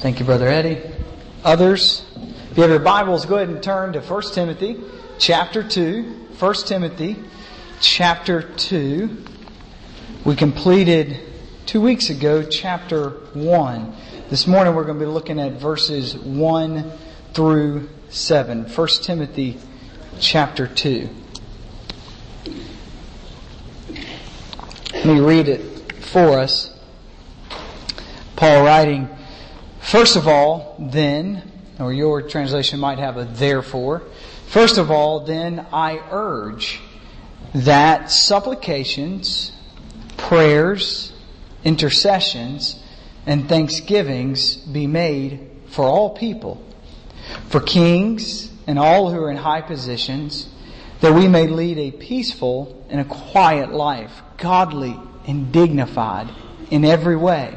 Thank you, Brother Eddie. Others, if you have your Bibles, go ahead and turn to 1 Timothy chapter 2. 1 Timothy chapter 2. We completed two weeks ago chapter 1. This morning we're going to be looking at verses 1 through 7. 1 Timothy chapter 2. Let me read it for us. Paul writing, First of all, then, or your translation might have a therefore. First of all, then I urge that supplications, prayers, intercessions, and thanksgivings be made for all people, for kings and all who are in high positions, that we may lead a peaceful and a quiet life, godly and dignified in every way.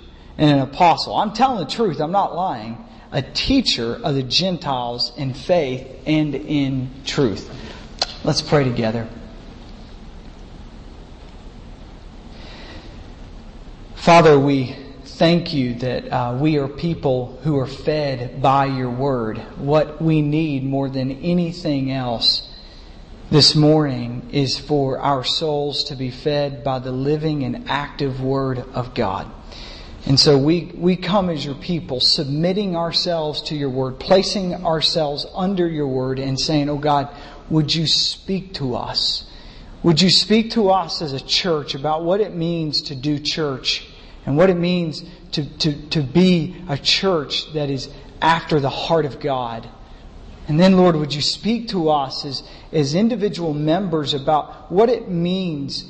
and an apostle. I'm telling the truth, I'm not lying. A teacher of the Gentiles in faith and in truth. Let's pray together. Father, we thank you that uh, we are people who are fed by your word. What we need more than anything else this morning is for our souls to be fed by the living and active word of God. And so we, we come as your people, submitting ourselves to your word, placing ourselves under your word and saying, Oh God, would you speak to us? Would you speak to us as a church about what it means to do church and what it means to, to, to be a church that is after the heart of God? And then, Lord, would you speak to us as, as individual members about what it means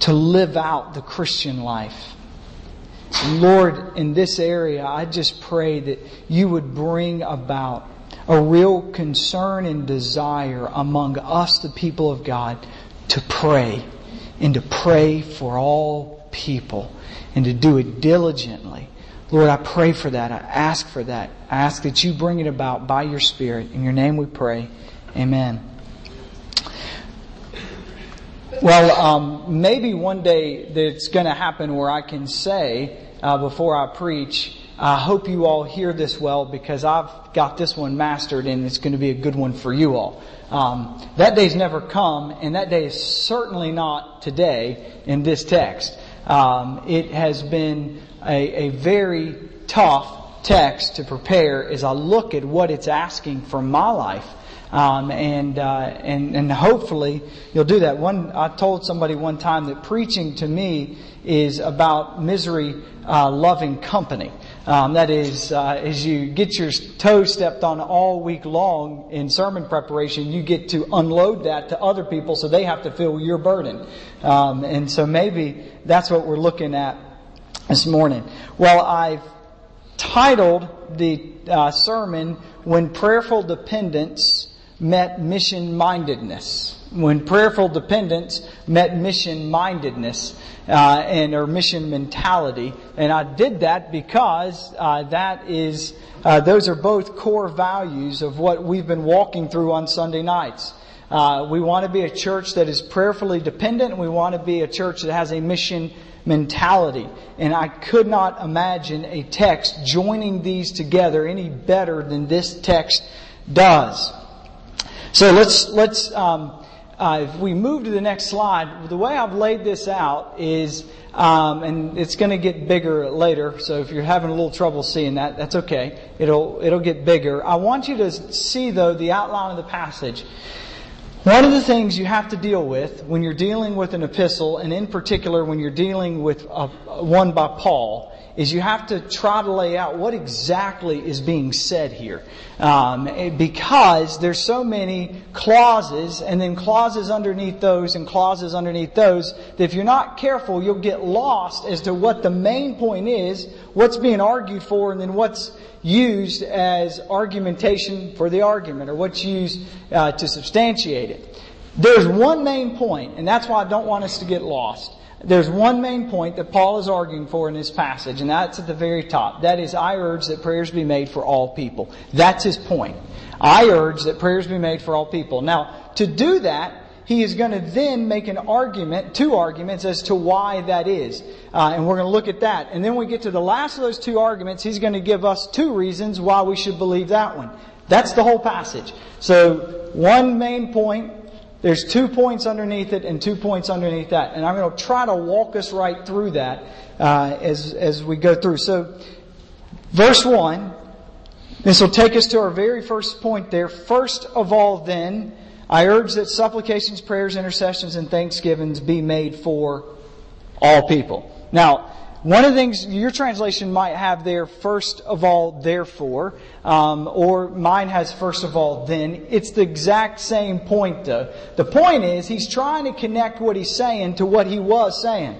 to live out the Christian life? Lord, in this area, I just pray that you would bring about a real concern and desire among us, the people of God, to pray and to pray for all people and to do it diligently. Lord, I pray for that. I ask for that. I ask that you bring it about by your Spirit. In your name we pray. Amen. Well, um, maybe one day that's going to happen where I can say, uh, before I preach, I hope you all hear this well because I've got this one mastered and it's going to be a good one for you all. Um, that day's never come, and that day is certainly not today in this text. Um, it has been a, a very tough text to prepare as I look at what it's asking for my life. Um, and, uh, and and hopefully you'll do that. One, I told somebody one time that preaching to me is about misery uh, loving company. Um, that is, uh, as you get your toes stepped on all week long in sermon preparation, you get to unload that to other people, so they have to feel your burden. Um, and so maybe that's what we're looking at this morning. Well, I've titled the uh, sermon "When Prayerful Dependence." Met mission mindedness. When prayerful dependence met mission mindedness uh, and or mission mentality, and I did that because uh, that is uh, those are both core values of what we've been walking through on Sunday nights. Uh, we want to be a church that is prayerfully dependent, and we want to be a church that has a mission mentality. And I could not imagine a text joining these together any better than this text does. So let's, let's, um, uh, if we move to the next slide, the way I've laid this out is, um, and it's going to get bigger later. So if you're having a little trouble seeing that, that's okay. It'll it'll get bigger. I want you to see though the outline of the passage. One of the things you have to deal with when you're dealing with an epistle, and in particular when you're dealing with a, one by Paul, is you have to try to lay out what exactly is being said here. Um, because there's so many clauses and then clauses underneath those and clauses underneath those that if you're not careful, you'll get lost as to what the main point is, what's being argued for, and then what's used as argumentation for the argument or what's used uh, to substantiate it. There's one main point, and that's why I don't want us to get lost. There's one main point that Paul is arguing for in this passage, and that's at the very top. That is, I urge that prayers be made for all people. That's his point. I urge that prayers be made for all people. Now, to do that, he is going to then make an argument, two arguments as to why that is. Uh, and we're going to look at that. And then we get to the last of those two arguments, he's going to give us two reasons why we should believe that one. That's the whole passage. So, one main point, there's two points underneath it and two points underneath that. And I'm going to try to walk us right through that uh, as, as we go through. So, verse 1, this will take us to our very first point there. First of all, then, I urge that supplications, prayers, intercessions, and thanksgivings be made for all people. Now, one of the things your translation might have there, first of all, therefore, um, or mine has first of all, then. It's the exact same point, though. The point is, he's trying to connect what he's saying to what he was saying.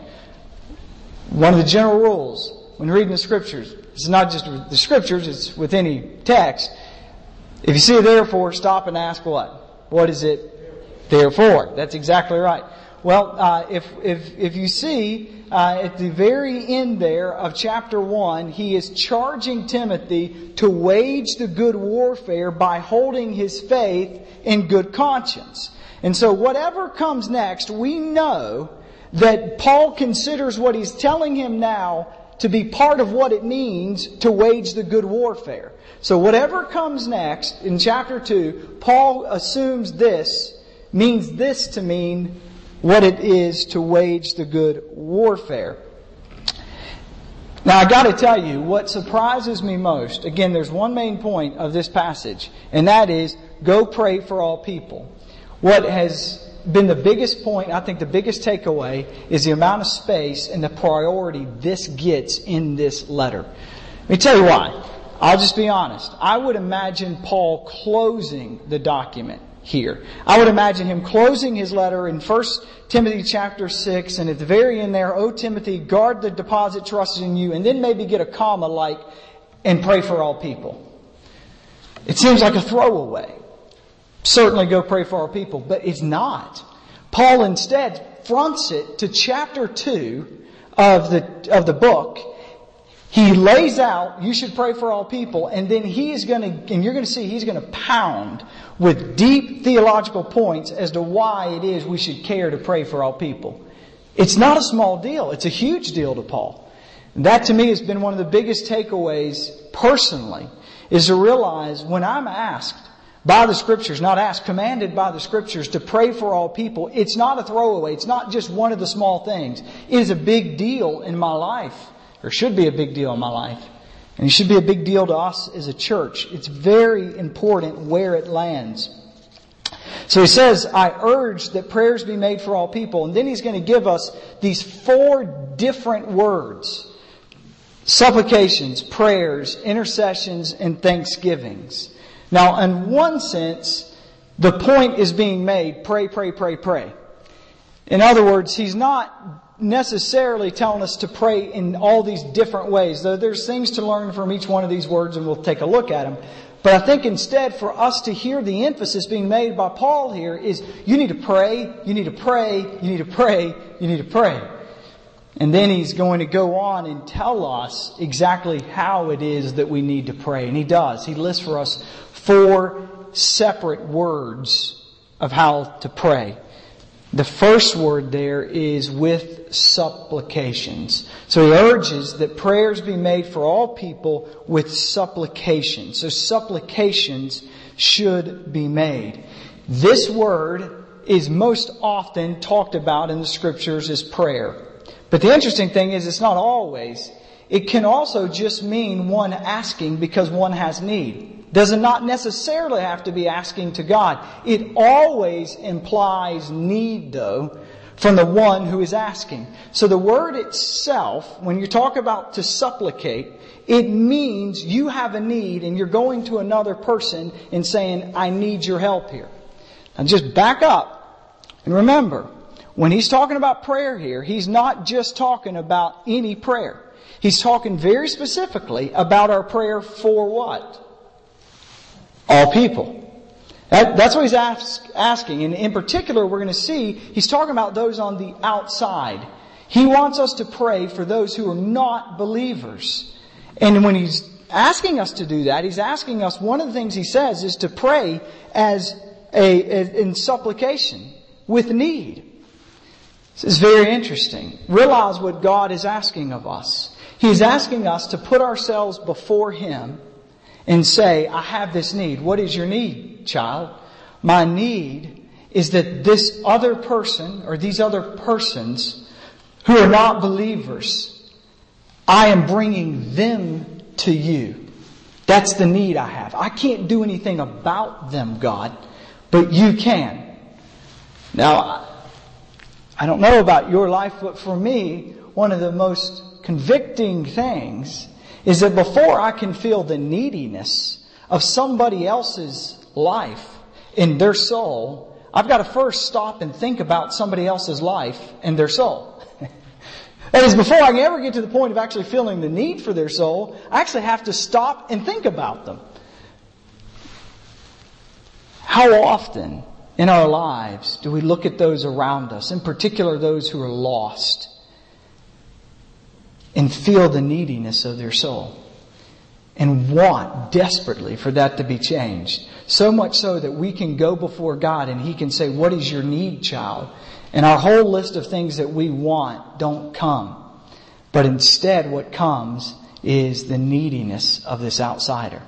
One of the general rules when reading the scriptures, it's not just the scriptures, it's with any text. If you see a therefore, stop and ask what? What is it therefore? That's exactly right. Well, uh, if, if, if you see uh, at the very end there of chapter 1, he is charging Timothy to wage the good warfare by holding his faith in good conscience. And so whatever comes next, we know that Paul considers what he's telling him now to be part of what it means to wage the good warfare. So whatever comes next in chapter 2, Paul assumes this means this to mean what it is to wage the good warfare. Now I gotta tell you, what surprises me most, again, there's one main point of this passage, and that is, go pray for all people. What has been the biggest point, I think the biggest takeaway, is the amount of space and the priority this gets in this letter. Let me tell you why. I'll just be honest. I would imagine Paul closing the document here. I would imagine him closing his letter in 1 Timothy chapter 6 and at the very end there, O Timothy, guard the deposit trusted in you and then maybe get a comma like, and pray for all people. It seems like a throwaway. Certainly go pray for our people, but it's not. Paul instead fronts it to chapter 2 of the, of the book he lays out, you should pray for all people, and then he is going to, and you're going to see he's going to pound with deep theological points as to why it is we should care to pray for all people. It's not a small deal. It's a huge deal to Paul. And that to me has been one of the biggest takeaways personally is to realize when I'm asked by the scriptures, not asked, commanded by the scriptures to pray for all people, it's not a throwaway. It's not just one of the small things. It is a big deal in my life or should be a big deal in my life. And it should be a big deal to us as a church. It's very important where it lands. So he says, I urge that prayers be made for all people. And then he's going to give us these four different words. Supplications, prayers, intercessions, and thanksgivings. Now, in one sense, the point is being made, pray, pray, pray, pray. In other words, he's not necessarily telling us to pray in all these different ways, though there's things to learn from each one of these words and we'll take a look at them. But I think instead for us to hear the emphasis being made by Paul here is you need to pray, you need to pray, you need to pray, you need to pray. And then he's going to go on and tell us exactly how it is that we need to pray. And he does. He lists for us four separate words of how to pray. The first word there is with supplications. So he urges that prayers be made for all people with supplications. So supplications should be made. This word is most often talked about in the scriptures as prayer. But the interesting thing is it's not always. It can also just mean one asking because one has need does not necessarily have to be asking to God. It always implies need, though, from the one who is asking. So the word itself, when you talk about to supplicate, it means you have a need and you're going to another person and saying, I need your help here. Now just back up and remember, when he's talking about prayer here, he's not just talking about any prayer. He's talking very specifically about our prayer for what? All people. That, that's what he's ask, asking. And in particular, we're going to see he's talking about those on the outside. He wants us to pray for those who are not believers. And when he's asking us to do that, he's asking us, one of the things he says is to pray as a, a in supplication with need. This is very interesting. Realize what God is asking of us. He's asking us to put ourselves before Him and say, I have this need. What is your need, child? My need is that this other person or these other persons who are not believers, I am bringing them to you. That's the need I have. I can't do anything about them, God, but you can. Now, I don't know about your life, but for me, one of the most convicting things is that before I can feel the neediness of somebody else's life in their soul, I've got to first stop and think about somebody else's life and their soul. that is, before I can ever get to the point of actually feeling the need for their soul, I actually have to stop and think about them. How often in our lives do we look at those around us, in particular those who are lost, and feel the neediness of their soul and want desperately for that to be changed. So much so that we can go before God and He can say, what is your need, child? And our whole list of things that we want don't come. But instead what comes is the neediness of this outsider.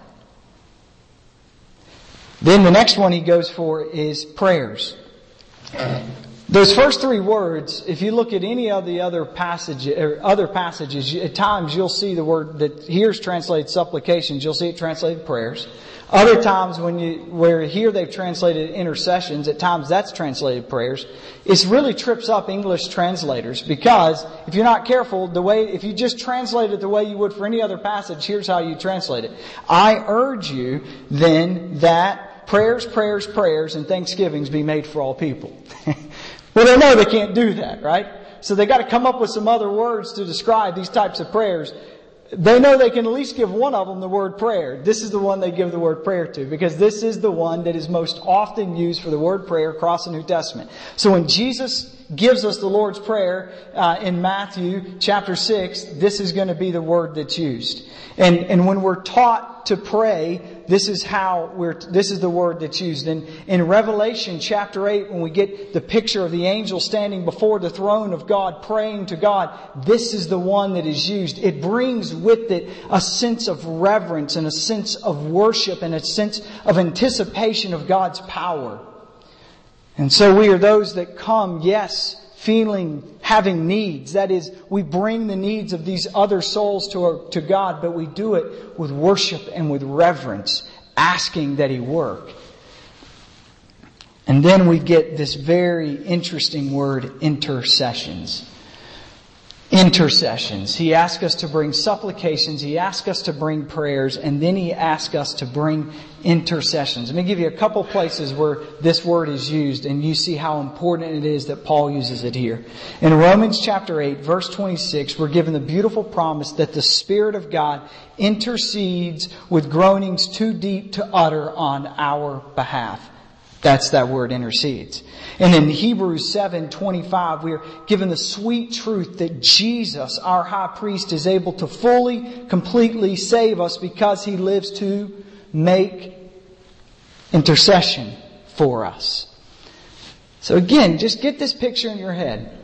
Then the next one he goes for is prayers. Those first three words, if you look at any of the other passages, or er, other passages, at times you'll see the word that here's translated supplications, you'll see it translated prayers. Other times when you, where here they've translated intercessions, at times that's translated prayers. It really trips up English translators because if you're not careful, the way, if you just translate it the way you would for any other passage, here's how you translate it. I urge you then that prayers, prayers, prayers, and thanksgivings be made for all people. Well, they know they can't do that, right? So they got to come up with some other words to describe these types of prayers. They know they can at least give one of them the word prayer. This is the one they give the word prayer to because this is the one that is most often used for the word prayer across the New Testament. So when Jesus gives us the Lord's Prayer uh, in Matthew chapter 6, this is going to be the word that's used. And, and when we're taught to pray, this is how we're, this is the word that's used. And in Revelation chapter 8, when we get the picture of the angel standing before the throne of God, praying to God, this is the one that is used. It brings with it a sense of reverence and a sense of worship and a sense of anticipation of God's power. And so we are those that come, yes, feeling, having needs. That is, we bring the needs of these other souls to, our, to God, but we do it with worship and with reverence, asking that He work. And then we get this very interesting word, intercessions intercessions. He asks us to bring supplications. He asks us to bring prayers. And then he asks us to bring intercessions. Let me give you a couple places where this word is used and you see how important it is that Paul uses it here. In Romans chapter 8 verse 26, we're given the beautiful promise that the Spirit of God intercedes with groanings too deep to utter on our behalf. That's that word intercedes. And in Hebrews 7:25 we're given the sweet truth that Jesus, our high priest, is able to fully, completely save us because he lives to make intercession for us. So again, just get this picture in your head.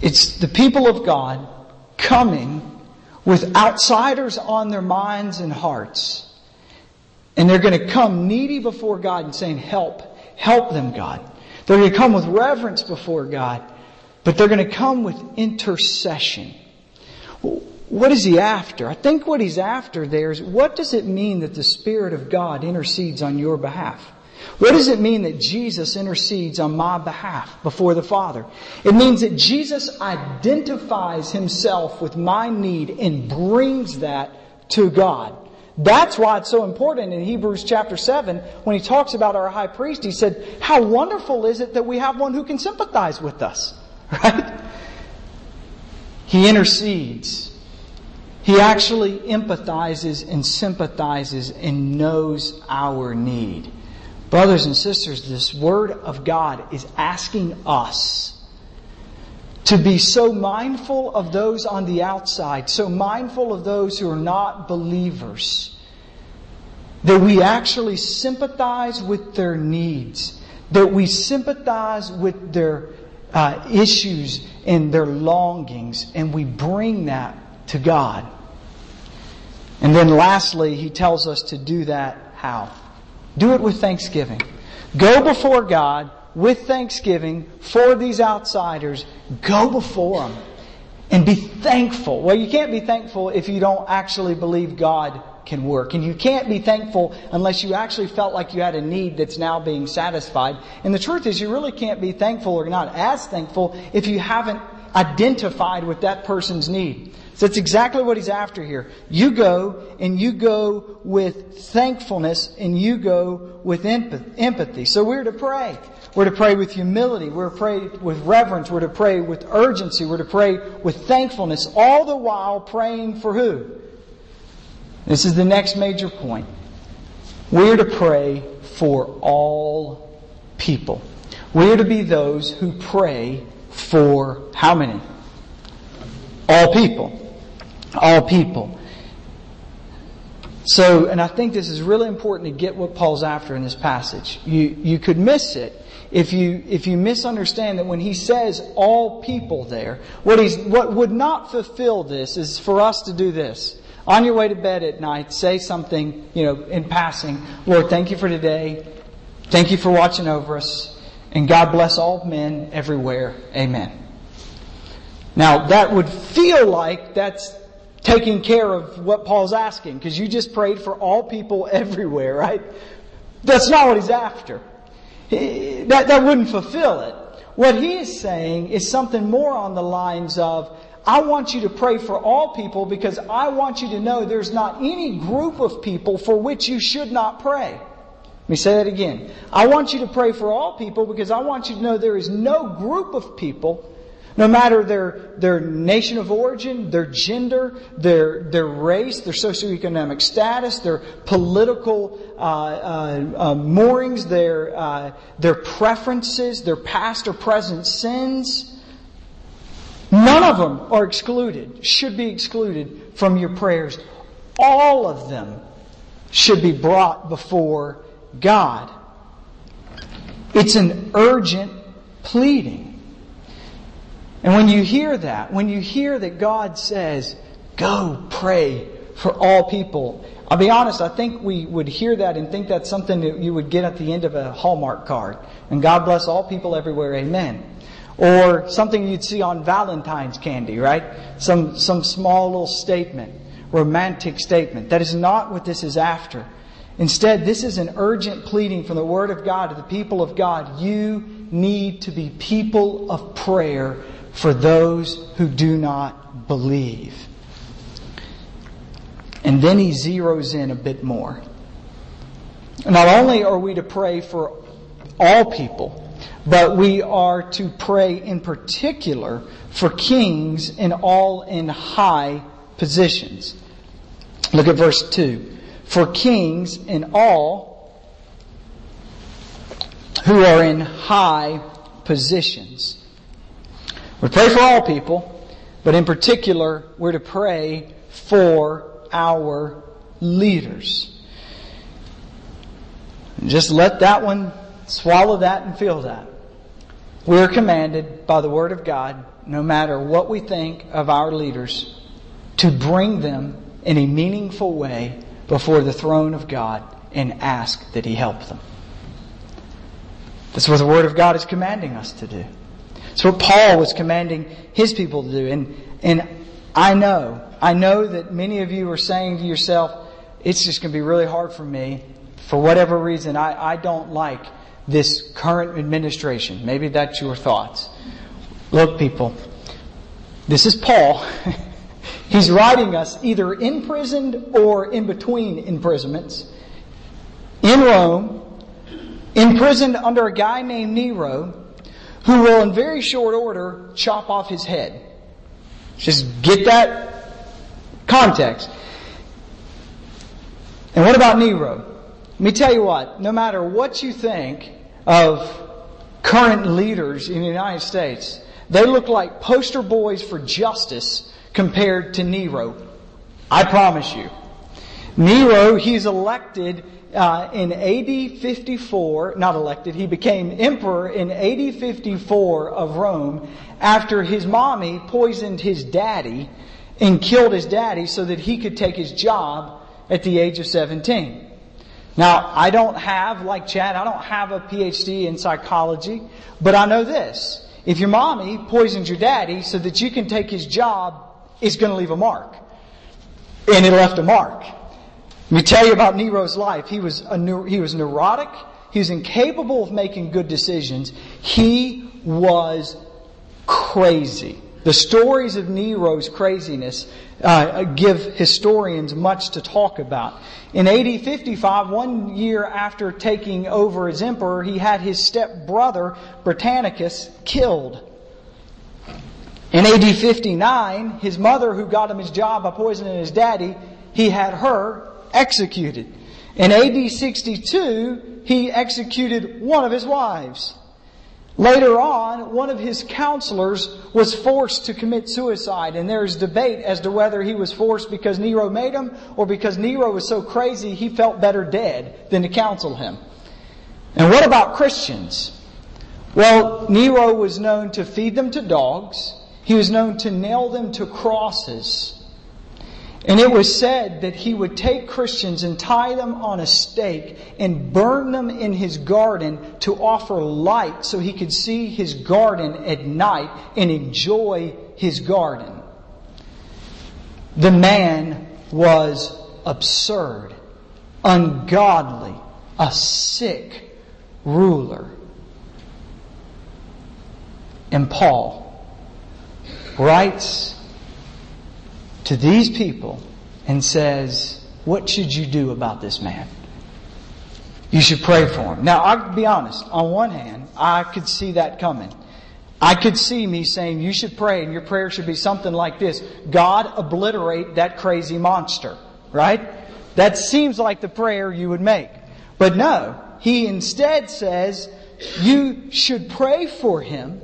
It's the people of God coming with outsiders on their minds and hearts and they're going to come needy before God and saying, help, help them, God. They're going to come with reverence before God, but they're going to come with intercession. What is he after? I think what he's after there is what does it mean that the Spirit of God intercedes on your behalf? What does it mean that Jesus intercedes on my behalf before the Father? It means that Jesus identifies himself with my need and brings that to God. That's why it's so important in Hebrews chapter 7 when he talks about our high priest. He said, How wonderful is it that we have one who can sympathize with us? Right? He intercedes. He actually empathizes and sympathizes and knows our need. Brothers and sisters, this Word of God is asking us to be so mindful of those on the outside, so mindful of those who are not believers, that we actually sympathize with their needs, that we sympathize with their uh, issues and their longings, and we bring that to God. And then lastly, he tells us to do that how? Do it with thanksgiving. Go before God with thanksgiving for these outsiders. Go before them and be thankful. Well, you can't be thankful if you don't actually believe God can work. And you can't be thankful unless you actually felt like you had a need that's now being satisfied. And the truth is you really can't be thankful or not as thankful if you haven't identified with that person's need. So that's exactly what he's after here. You go and you go with thankfulness and you go with empathy. So we're to pray. We're to pray with humility. We're to pray with reverence. We're to pray with urgency. We're to pray with thankfulness. All the while praying for who? This is the next major point. We're to pray for all people. We're to be those who pray for how many? All people all people. So, and I think this is really important to get what Paul's after in this passage. You, you could miss it if you, if you misunderstand that when he says all people there, what he's, what would not fulfill this is for us to do this. On your way to bed at night, say something, you know, in passing. Lord, thank you for today. Thank you for watching over us. And God bless all men everywhere. Amen. Now, that would feel like that's taking care of what Paul's asking, because you just prayed for all people everywhere, right? That's not what he's after. That, that wouldn't fulfill it. What he is saying is something more on the lines of, I want you to pray for all people because I want you to know there's not any group of people for which you should not pray. Let me say that again. I want you to pray for all people because I want you to know there is no group of people no matter their, their nation of origin, their gender, their, their race, their socioeconomic status, their political uh, uh, uh, moorings, their, uh, their preferences, their past or present sins, none of them are excluded, should be excluded from your prayers. All of them should be brought before God. It's an urgent pleading. And when you hear that, when you hear that God says, go pray for all people, I'll be honest, I think we would hear that and think that's something that you would get at the end of a Hallmark card. And God bless all people everywhere, amen. Or something you'd see on Valentine's candy, right? Some, some small little statement, romantic statement. That is not what this is after. Instead, this is an urgent pleading from the Word of God to the people of God. You need to be people of prayer for those who do not believe. And then he zeroes in a bit more. Not only are we to pray for all people, but we are to pray in particular for kings and all in high positions. Look at verse 2. For kings and all who are in high positions. We pray for all people, but in particular, we're to pray for our leaders. Just let that one swallow that and feel that. We're commanded by the Word of God, no matter what we think of our leaders, to bring them in a meaningful way before the throne of God and ask that He help them. That's what the Word of God is commanding us to do. It's what Paul was commanding his people to do. And, and I know, I know that many of you are saying to yourself, it's just going to be really hard for me. for whatever reason, I, I don't like this current administration. Maybe that's your thoughts. Look, people, this is Paul. He's writing us either imprisoned or in between imprisonments in Rome, imprisoned under a guy named Nero, who will in very short order chop off his head. Just get that context. And what about Nero? Let me tell you what, no matter what you think of current leaders in the United States, they look like poster boys for justice compared to Nero. I promise you. Nero, he's elected uh, in AD 54, not elected, he became emperor in AD 54 of Rome after his mommy poisoned his daddy and killed his daddy so that he could take his job at the age of 17. Now, I don't have, like Chad, I don't have a PhD in psychology, but I know this. If your mommy poisons your daddy so that you can take his job, it's going to leave a mark. And it left a mark. Let me tell you about Nero's life. He was, a, he was neurotic. He was incapable of making good decisions. He was crazy. The stories of Nero's craziness uh, give historians much to talk about. In AD 55, one year after taking over as emperor, he had his step brother Britannicus killed. In AD 59, his mother, who got him his job by poisoning his daddy, he had her executed. In AD 62, he executed one of his wives. Later on, one of his counselors was forced to commit suicide, and there's debate as to whether he was forced because Nero made him or because Nero was so crazy he felt better dead than to counsel him. And what about Christians? Well, Nero was known to feed them to dogs. He was known to nail them to crosses. And it was said that he would take Christians and tie them on a stake and burn them in his garden to offer light so he could see his garden at night and enjoy his garden. The man was absurd, ungodly, a sick ruler. And Paul writes to these people and says, What should you do about this man? You should pray for him. Now, I'll be honest. On one hand, I could see that coming. I could see me saying, You should pray, and your prayer should be something like this God, obliterate that crazy monster. Right? That seems like the prayer you would make. But no, he instead says, You should pray for him,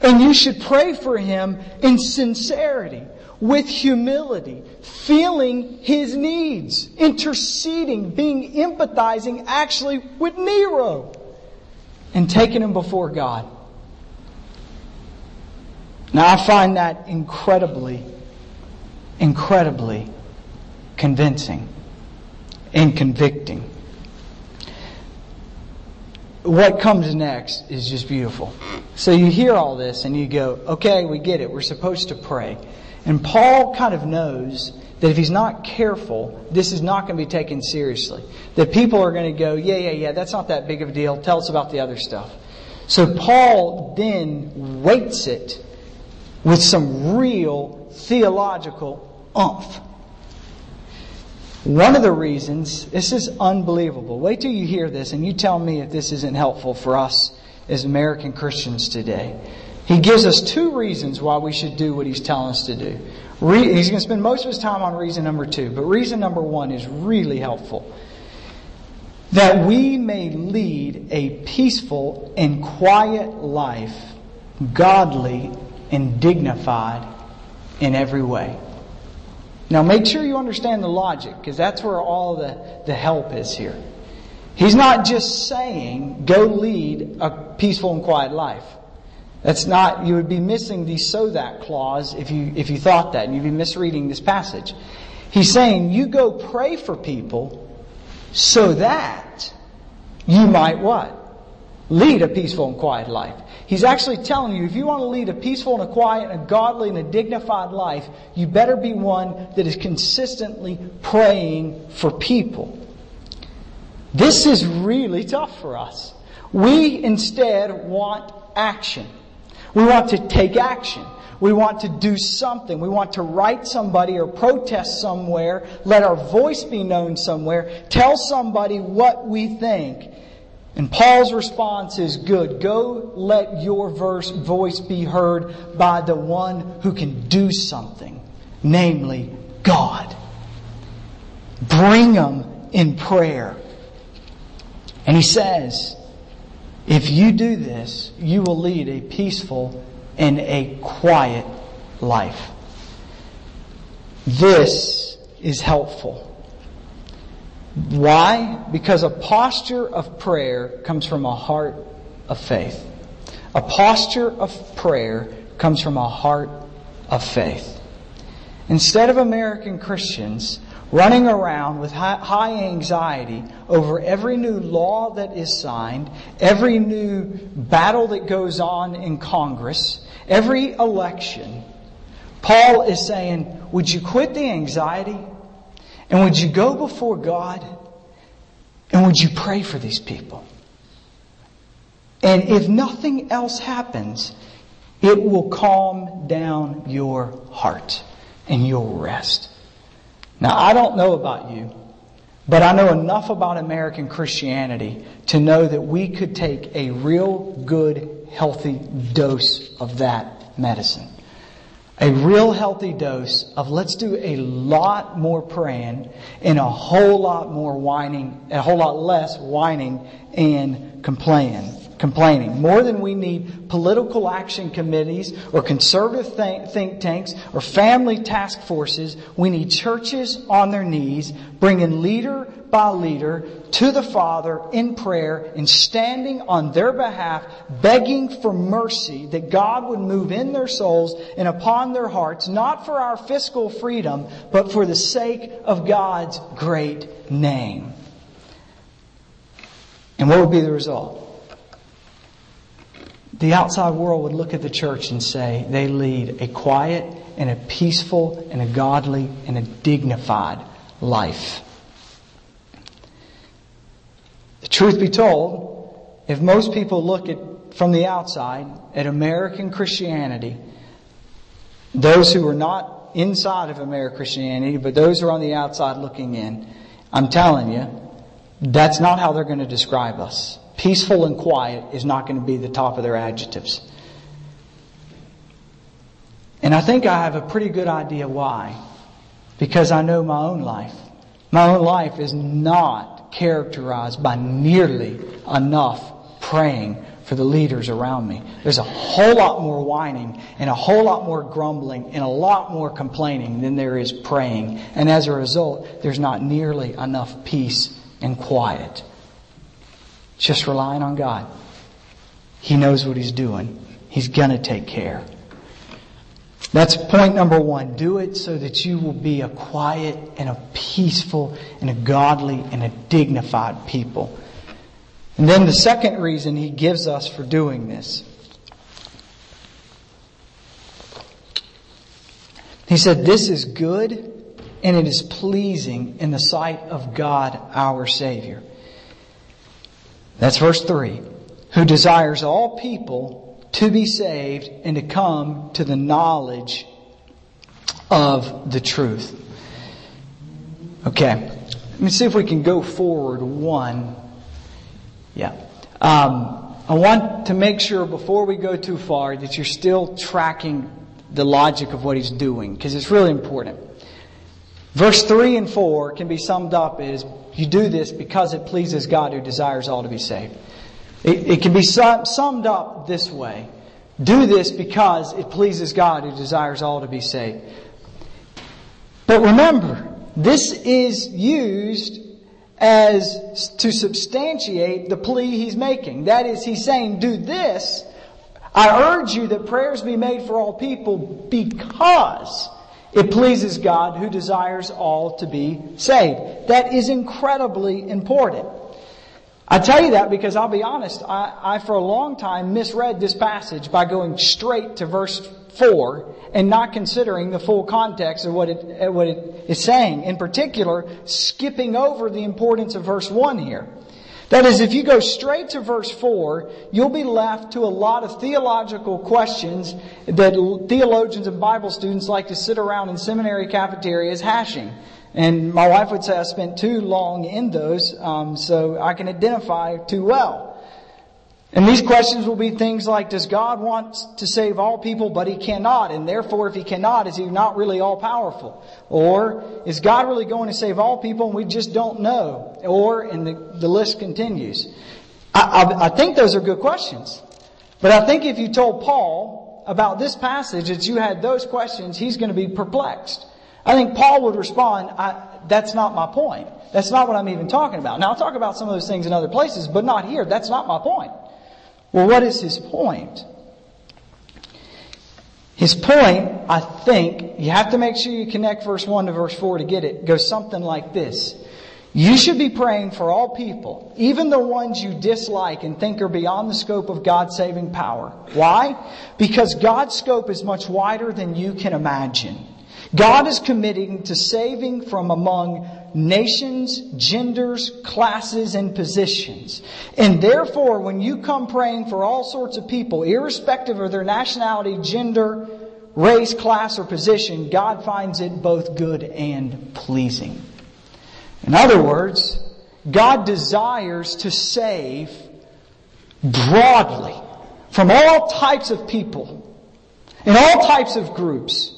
and you should pray for him in sincerity with humility, feeling his needs, interceding, being empathizing actually with Nero, and taking him before God. Now I find that incredibly, incredibly convincing and convicting. What comes next is just beautiful. So you hear all this and you go, okay, we get it. We're supposed to pray. And Paul kind of knows that if he's not careful, this is not going to be taken seriously. That people are going to go, yeah, yeah, yeah, that's not that big of a deal. Tell us about the other stuff. So Paul then weights it with some real theological umph. One of the reasons, this is unbelievable. Wait till you hear this and you tell me if this isn't helpful for us as American Christians today. He gives us two reasons why we should do what he's telling us to do. Re- he's going to spend most of his time on reason number two, but reason number one is really helpful. That we may lead a peaceful and quiet life, godly and dignified in every way. Now make sure you understand the logic, because that's where all the, the help is here. He's not just saying, go lead a peaceful and quiet life. That's not, you would be missing the so that clause if you, if you thought that, and you'd be misreading this passage. He's saying, you go pray for people so that you might what? Lead a peaceful and quiet life. He's actually telling you, if you want to lead a peaceful and a quiet and a godly and a dignified life, you better be one that is consistently praying for people. This is really tough for us. We instead want action. We want to take action. We want to do something. We want to write somebody or protest somewhere, let our voice be known somewhere, tell somebody what we think. And Paul's response is good. Go let your verse, voice be heard by the one who can do something, namely God. Bring them in prayer. And he says, if you do this, you will lead a peaceful and a quiet life. This is helpful. Why? Because a posture of prayer comes from a heart of faith. A posture of prayer comes from a heart of faith. Instead of American Christians running around with high anxiety over every new law that is signed, every new battle that goes on in Congress, every election, Paul is saying, would you quit the anxiety? And would you go before God? And would you pray for these people? And if nothing else happens, it will calm down your heart and you'll rest. Now, I don't know about you, but I know enough about American Christianity to know that we could take a real good, healthy dose of that medicine. A real healthy dose of let's do a lot more praying and a whole lot more whining, a whole lot less whining and complaining complaining. More than we need political action committees or conservative think tanks or family task forces, we need churches on their knees, bringing leader by leader to the Father in prayer and standing on their behalf, begging for mercy that God would move in their souls and upon their hearts, not for our fiscal freedom, but for the sake of God's great name. And what would be the result? The outside world would look at the church and say they lead a quiet and a peaceful and a godly and a dignified life. The truth be told, if most people look at from the outside at American Christianity, those who are not inside of American Christianity, but those who are on the outside looking in, I'm telling you, that's not how they're going to describe us. Peaceful and quiet is not going to be the top of their adjectives. And I think I have a pretty good idea why. Because I know my own life. My own life is not characterized by nearly enough praying for the leaders around me. There's a whole lot more whining and a whole lot more grumbling and a lot more complaining than there is praying. And as a result, there's not nearly enough peace and quiet. Just relying on God. He knows what He's doing. He's gonna take care. That's point number one. Do it so that you will be a quiet and a peaceful and a godly and a dignified people. And then the second reason he gives us for doing this. He said, this is good and it is pleasing in the sight of God our Savior. That's verse 3. Who desires all people to be saved and to come to the knowledge of the truth. Okay. Let me see if we can go forward one. Yeah. Um, I want to make sure before we go too far that you're still tracking the logic of what he's doing because it's really important. Verse 3 and 4 can be summed up as you do this because it pleases God who desires all to be saved. It, it can be summed up this way. Do this because it pleases God who desires all to be saved. But remember, this is used as to substantiate the plea he's making. That is, he's saying, do this. I urge you that prayers be made for all people because it pleases God who desires all to be saved. That is incredibly important. I tell you that because I'll be honest, I, I for a long time misread this passage by going straight to verse 4 and not considering the full context of what it, what it is saying. In particular, skipping over the importance of verse 1 here. That is, if you go straight to verse 4, you'll be left to a lot of theological questions that theologians and Bible students like to sit around in seminary cafeterias hashing. And my wife would say I spent too long in those, um, so I can identify too well. And these questions will be things like, does God want to save all people, but He cannot? And therefore, if He cannot, is He not really all powerful? Or, is God really going to save all people and we just don't know? Or, and the, the list continues. I, I, I think those are good questions. But I think if you told Paul about this passage that you had those questions, he's going to be perplexed. I think Paul would respond, that's not my point. That's not what I'm even talking about. Now I'll talk about some of those things in other places, but not here. That's not my point. Well, what is his point? His point, I think, you have to make sure you connect verse 1 to verse 4 to get it, goes something like this. You should be praying for all people, even the ones you dislike and think are beyond the scope of God's saving power. Why? Because God's scope is much wider than you can imagine. God is committing to saving from among nations, genders, classes, and positions. And therefore, when you come praying for all sorts of people, irrespective of their nationality, gender, race, class, or position, God finds it both good and pleasing. In other words, God desires to save broadly from all types of people in all types of groups.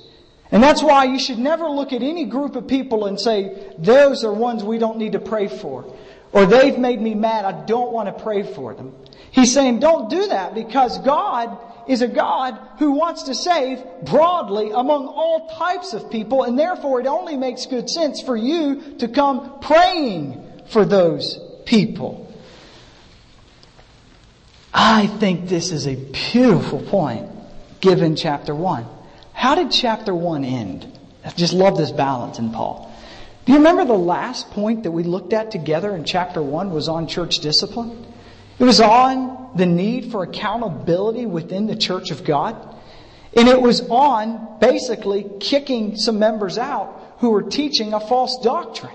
And that's why you should never look at any group of people and say, those are ones we don't need to pray for. Or they've made me mad, I don't want to pray for them. He's saying don't do that because God is a God who wants to save broadly among all types of people and therefore it only makes good sense for you to come praying for those people. I think this is a beautiful point given chapter 1. How did chapter 1 end? I just love this balance in Paul. Do you remember the last point that we looked at together in chapter 1 was on church discipline? It was on the need for accountability within the church of God. And it was on basically kicking some members out who were teaching a false doctrine.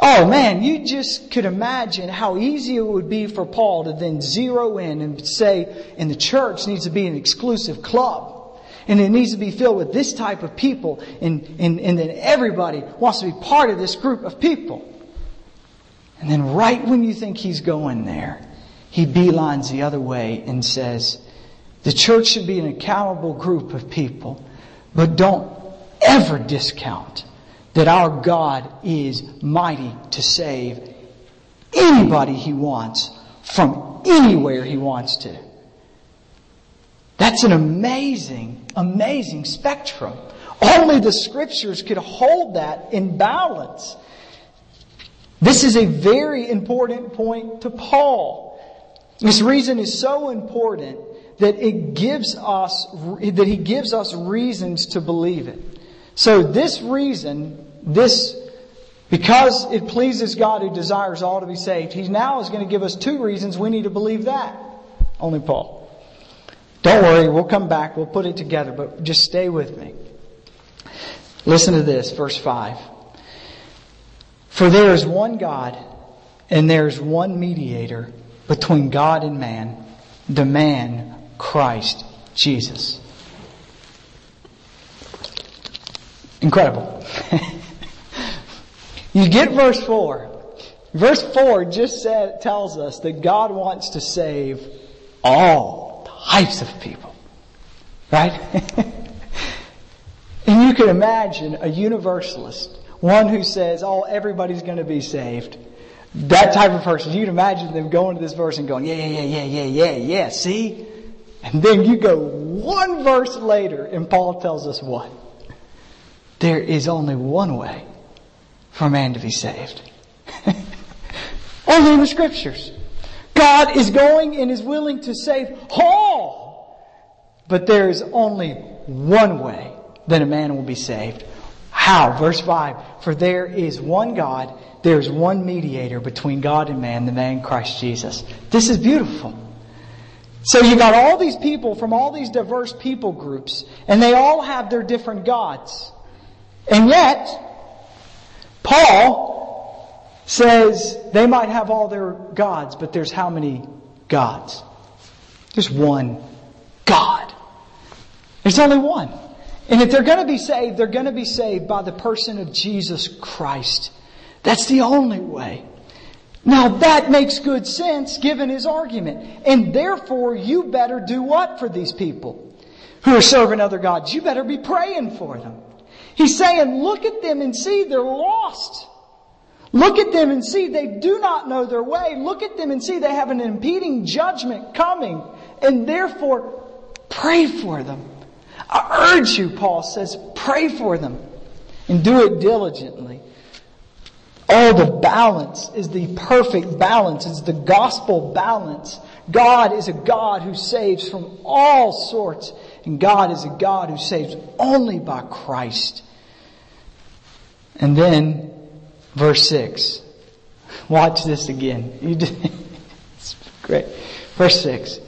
Oh man, you just could imagine how easy it would be for Paul to then zero in and say, and the church needs to be an exclusive club. And it needs to be filled with this type of people, and, and, and then everybody wants to be part of this group of people. And then right when you think he's going there, he beelines the other way and says, the church should be an accountable group of people, but don't ever discount that our God is mighty to save anybody he wants from anywhere he wants to. That's an amazing, amazing spectrum. Only the scriptures could hold that in balance. This is a very important point to Paul. This reason is so important that it gives us, that he gives us reasons to believe it. So this reason, this, because it pleases God who desires all to be saved, he now is going to give us two reasons we need to believe that. Only Paul. Don't worry, we'll come back, we'll put it together, but just stay with me. Listen to this, verse 5. For there is one God, and there is one mediator between God and man, the man Christ Jesus. Incredible. you get verse 4. Verse 4 just said, tells us that God wants to save all types of people. Right? and you can imagine a universalist, one who says, oh, everybody's going to be saved. That type of person, you'd imagine them going to this verse and going, yeah, yeah, yeah, yeah, yeah, yeah, yeah, see? And then you go one verse later and Paul tells us what? There is only one way for man to be saved. only in the scriptures. God is going and is willing to save all. But there is only one way that a man will be saved. How? Verse 5. For there is one God, there is one mediator between God and man, the man Christ Jesus. This is beautiful. So you got all these people from all these diverse people groups, and they all have their different gods. And yet, Paul says they might have all their gods, but there's how many gods? There's one God. There's only one. And if they're going to be saved, they're going to be saved by the person of Jesus Christ. That's the only way. Now that makes good sense given his argument. And therefore you better do what for these people who are serving other gods? You better be praying for them. He's saying, look at them and see they're lost. Look at them and see they do not know their way. Look at them and see they have an impeding judgment coming. And therefore, pray for them. I urge you, Paul says, pray for them and do it diligently. Oh, the balance is the perfect balance. It's the gospel balance. God is a God who saves from all sorts, and God is a God who saves only by Christ. And then, verse 6. Watch this again. it's great. Verse 6.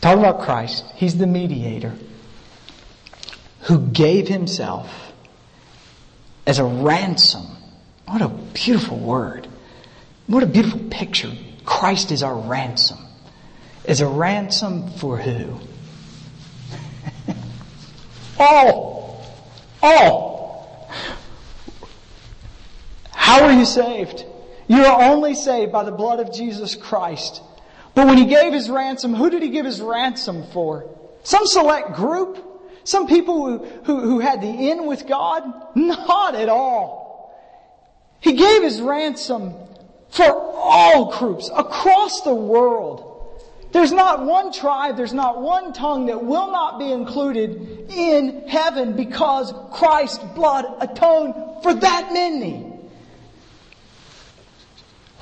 Talk about Christ. He's the mediator who gave himself as a ransom what a beautiful word. What a beautiful picture. Christ is our ransom. Is a ransom for who? all. All. How are you saved? You are only saved by the blood of Jesus Christ. But when he gave his ransom, who did he give his ransom for? Some select group? Some people who, who, who had the in with God? Not at all. He gave his ransom for all groups across the world. There's not one tribe, there's not one tongue that will not be included in heaven because Christ's blood atoned for that many.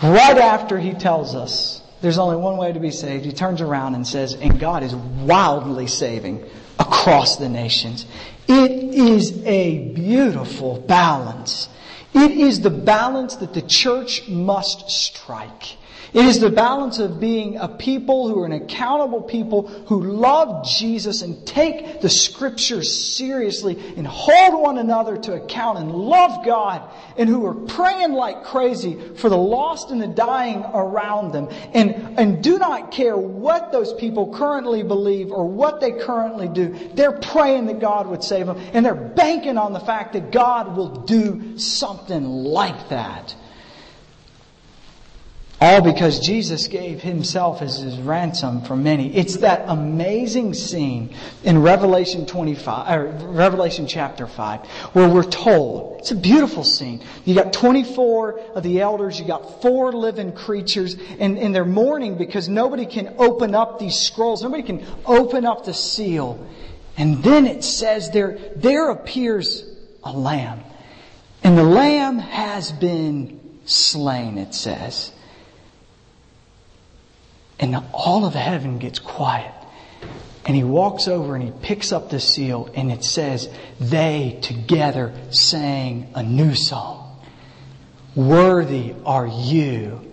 Right after he tells us there's only one way to be saved, he turns around and says, and God is wildly saving across the nations. It is a beautiful balance it is the balance that the church must strike. It is the balance of being a people who are an accountable people who love Jesus and take the scriptures seriously and hold one another to account and love God and who are praying like crazy for the lost and the dying around them and, and do not care what those people currently believe or what they currently do. They're praying that God would save them and they're banking on the fact that God will do something like that. All because Jesus gave himself as his ransom for many. It's that amazing scene in Revelation 25, or Revelation chapter 5, where we're told, it's a beautiful scene. You got 24 of the elders, you got four living creatures, and, and they're mourning because nobody can open up these scrolls. Nobody can open up the seal. And then it says there, there appears a lamb. And the lamb has been slain, it says. And all of heaven gets quiet. And he walks over and he picks up the seal and it says, they together sang a new song. Worthy are you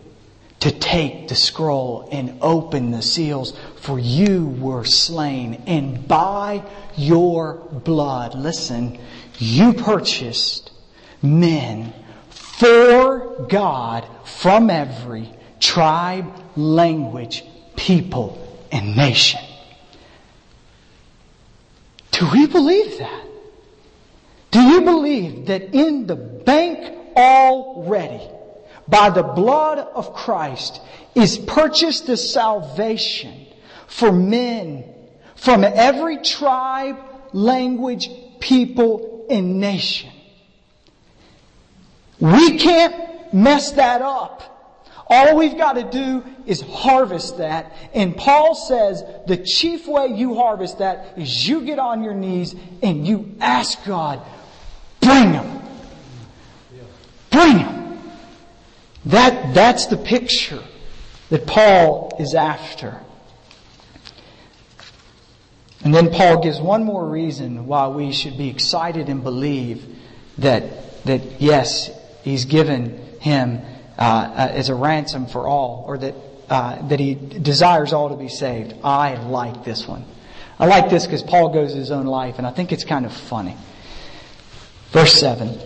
to take the scroll and open the seals for you were slain and by your blood, listen, you purchased men for God from every tribe, language, people, and nation. Do we believe that? Do you believe that in the bank already, by the blood of Christ, is purchased the salvation for men from every tribe, language, people, and nation? We can't mess that up. All we've got to do is harvest that. And Paul says the chief way you harvest that is you get on your knees and you ask God, bring them. Bring them. That, that's the picture that Paul is after. And then Paul gives one more reason why we should be excited and believe that, that yes, he's given him as a ransom for all, or that, uh, that he desires all to be saved. I like this one. I like this because Paul goes his own life, and I think it's kind of funny. Verse 7.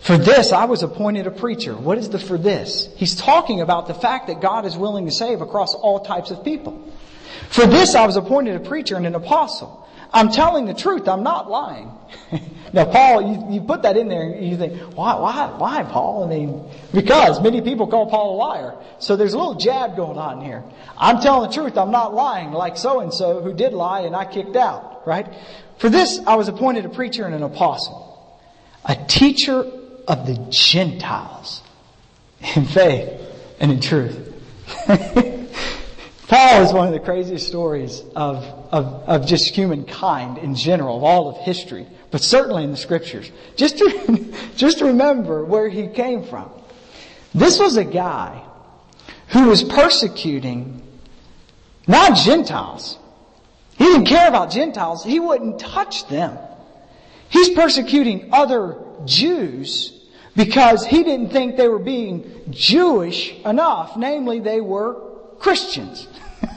For this I was appointed a preacher. What is the for this? He's talking about the fact that God is willing to save across all types of people. For this I was appointed a preacher and an apostle. I'm telling the truth. I'm not lying. now, Paul, you, you put that in there and you think, why, why, why, Paul? I mean, because many people call Paul a liar. So there's a little jab going on here. I'm telling the truth. I'm not lying like so and so who did lie and I kicked out, right? For this, I was appointed a preacher and an apostle, a teacher of the Gentiles in faith and in truth. Paul is one of the craziest stories of, of, of just humankind in general, of all of history, but certainly in the scriptures. Just to, just remember where he came from. This was a guy who was persecuting not Gentiles. He didn't care about Gentiles. He wouldn't touch them. He's persecuting other Jews because he didn't think they were being Jewish enough. Namely, they were Christians.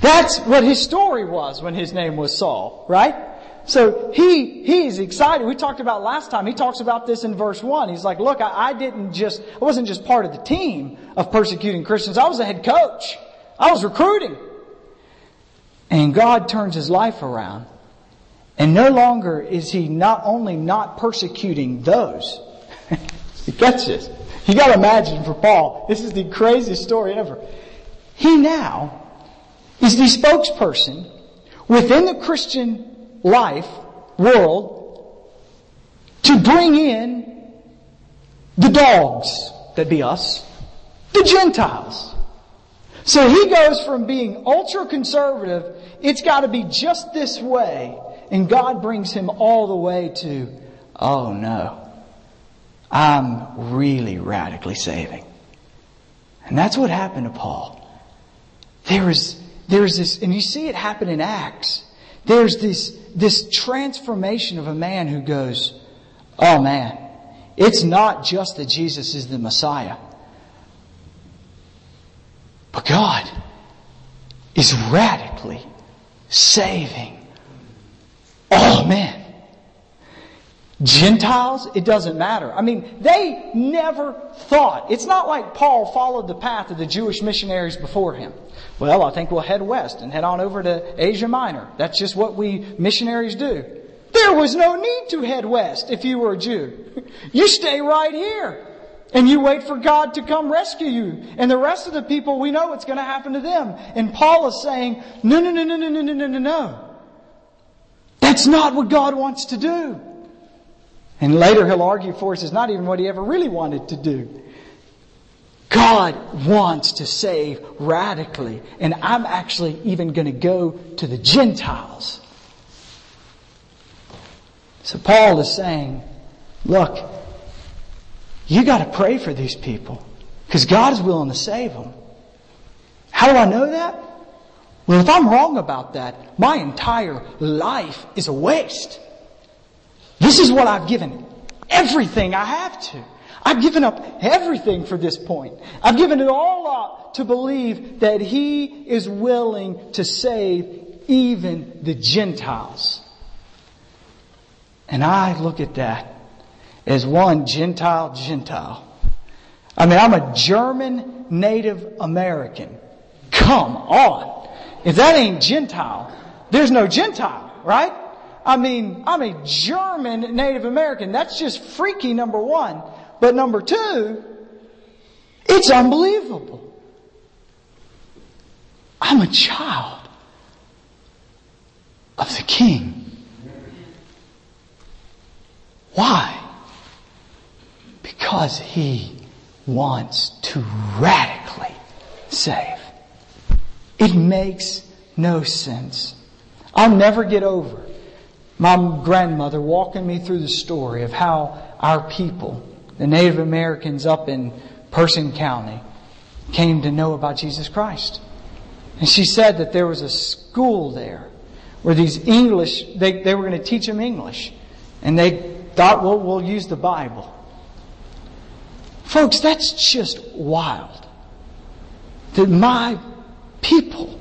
That's what his story was when his name was Saul, right? So he, he's excited. We talked about last time. He talks about this in verse one. He's like, look, I, I didn't just, I wasn't just part of the team of persecuting Christians. I was a head coach. I was recruiting. And God turns his life around. And no longer is he not only not persecuting those. he gets this. You gotta imagine for Paul, this is the craziest story ever. He now is the spokesperson within the Christian life, world, to bring in the dogs, that be us, the Gentiles. So he goes from being ultra conservative, it's gotta be just this way, and God brings him all the way to, oh no. I'm really radically saving. And that's what happened to Paul. There was, there's this, and you see it happen in Acts. There's this, this transformation of a man who goes, oh man, it's not just that Jesus is the Messiah. But God is radically saving all men. Gentiles, it doesn't matter. I mean, they never thought. It's not like Paul followed the path of the Jewish missionaries before him. Well, I think we'll head west and head on over to Asia Minor. That's just what we missionaries do. There was no need to head west if you were a Jew. You stay right here. And you wait for God to come rescue you. And the rest of the people, we know what's going to happen to them. And Paul is saying, no, no, no, no, no, no, no, no, no. That's not what God wants to do. And later he'll argue for us is not even what he ever really wanted to do. God wants to save radically. And I'm actually even going to go to the Gentiles. So Paul is saying, look, you got to pray for these people because God is willing to save them. How do I know that? Well, if I'm wrong about that, my entire life is a waste. This is what I've given everything I have to. I've given up everything for this point. I've given it all up to believe that He is willing to save even the Gentiles. And I look at that as one Gentile Gentile. I mean, I'm a German Native American. Come on. If that ain't Gentile, there's no Gentile, right? I mean, I'm a German Native American. That's just freaky, number one. But number two, it's unbelievable. I'm a child of the King. Why? Because He wants to radically save. It makes no sense. I'll never get over my grandmother walking me through the story of how our people, the Native Americans up in Person County, came to know about Jesus Christ. And she said that there was a school there where these English, they, they were going to teach them English. And they thought, well, we'll use the Bible. Folks, that's just wild. That my people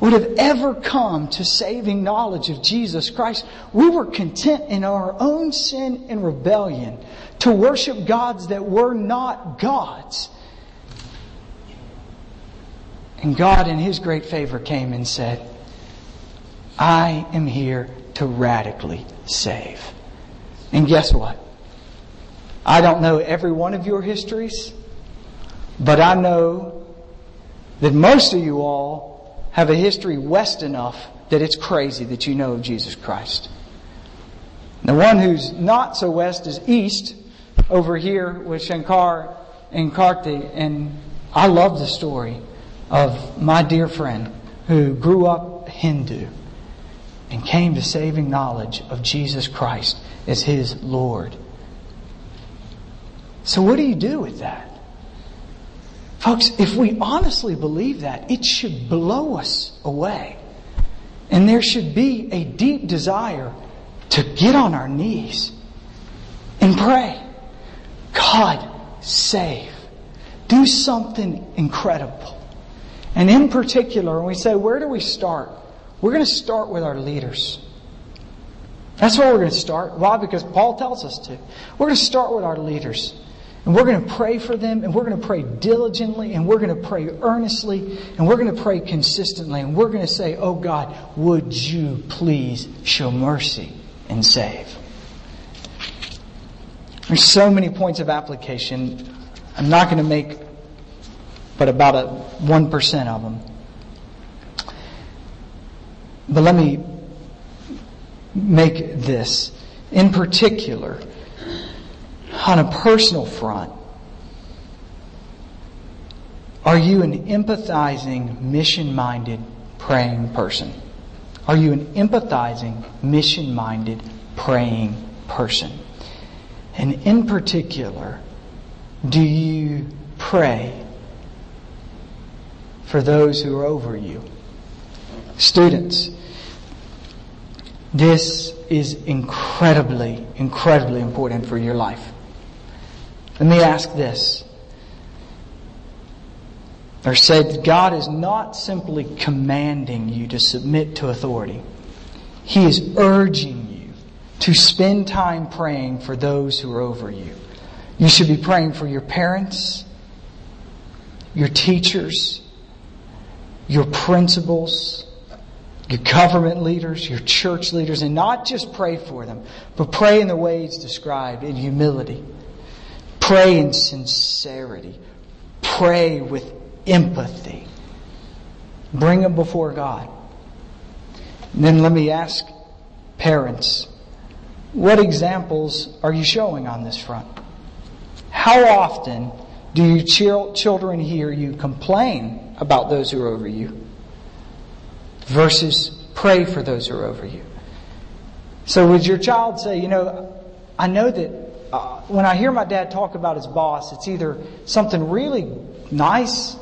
would have ever come to saving knowledge of Jesus Christ. We were content in our own sin and rebellion to worship gods that were not gods. And God, in His great favor, came and said, I am here to radically save. And guess what? I don't know every one of your histories, but I know that most of you all have a history west enough that it's crazy that you know of Jesus Christ. The one who's not so west is east, over here with Shankar and Karti, and I love the story of my dear friend who grew up Hindu and came to saving knowledge of Jesus Christ as his Lord. So, what do you do with that? Folks, if we honestly believe that, it should blow us away. And there should be a deep desire to get on our knees and pray. God, save. Do something incredible. And in particular, when we say, where do we start? We're going to start with our leaders. That's where we're going to start. Why? Because Paul tells us to. We're going to start with our leaders. And we're going to pray for them, and we're going to pray diligently, and we're going to pray earnestly, and we're going to pray consistently, and we're going to say, Oh God, would you please show mercy and save? There's so many points of application. I'm not going to make but about a 1% of them. But let me make this. In particular, on a personal front, are you an empathizing, mission minded, praying person? Are you an empathizing, mission minded, praying person? And in particular, do you pray for those who are over you? Students, this is incredibly, incredibly important for your life. Let me ask this. Or said, God is not simply commanding you to submit to authority. He is urging you to spend time praying for those who are over you. You should be praying for your parents, your teachers, your principals, your government leaders, your church leaders, and not just pray for them, but pray in the ways described in humility. Pray in sincerity. Pray with empathy. Bring them before God. And then let me ask parents, what examples are you showing on this front? How often do your children hear you complain about those who are over you versus pray for those who are over you? So would your child say, you know, I know that uh, when I hear my dad talk about his boss, it's either something really nice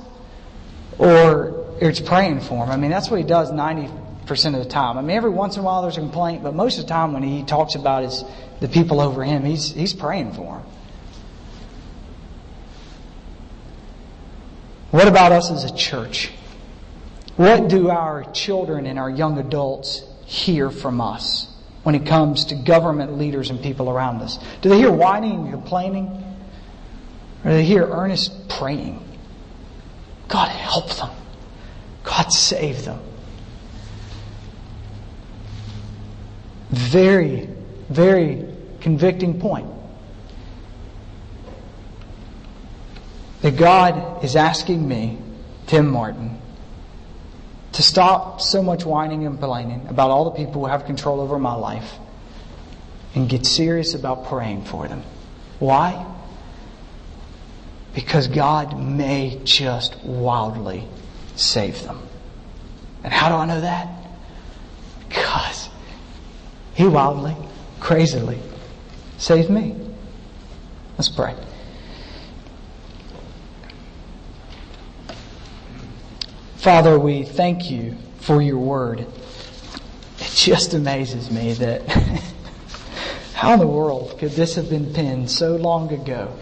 or it's praying for him. I mean, that's what he does 90% of the time. I mean, every once in a while there's a complaint, but most of the time when he talks about his, the people over him, he's, he's praying for them. What about us as a church? What do our children and our young adults hear from us? When it comes to government leaders and people around us? Do they hear whining and complaining? Or do they hear earnest praying? God help them. God save them. Very, very convicting point. That God is asking me, Tim Martin, to stop so much whining and complaining about all the people who have control over my life and get serious about praying for them. Why? Because God may just wildly save them. And how do I know that? Because He wildly, crazily saved me. Let's pray. Father, we thank you for your word. It just amazes me that How in the world could this have been penned so long ago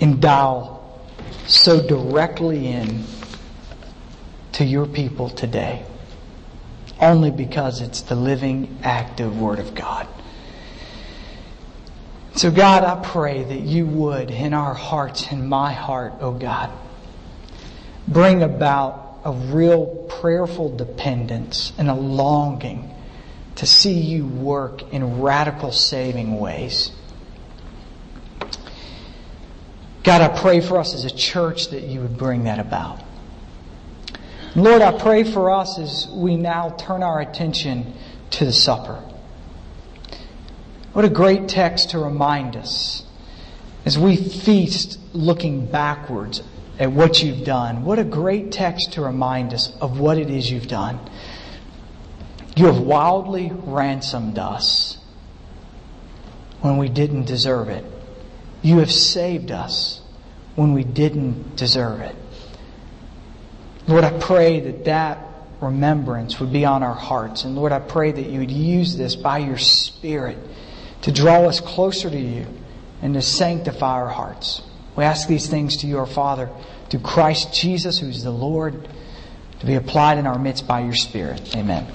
and dial so directly in to your people today? Only because it's the living, active Word of God. So, God, I pray that you would, in our hearts, in my heart, oh God, bring about a real prayerful dependence and a longing to see you work in radical saving ways. God, I pray for us as a church that you would bring that about. Lord, I pray for us as we now turn our attention to the supper. What a great text to remind us as we feast looking backwards at what you've done. What a great text to remind us of what it is you've done. You have wildly ransomed us when we didn't deserve it. You have saved us when we didn't deserve it. Lord, I pray that that remembrance would be on our hearts. And Lord, I pray that you would use this by your Spirit to draw us closer to you and to sanctify our hearts. We ask these things to you, our Father, through Christ Jesus, who's the Lord, to be applied in our midst by your Spirit. Amen.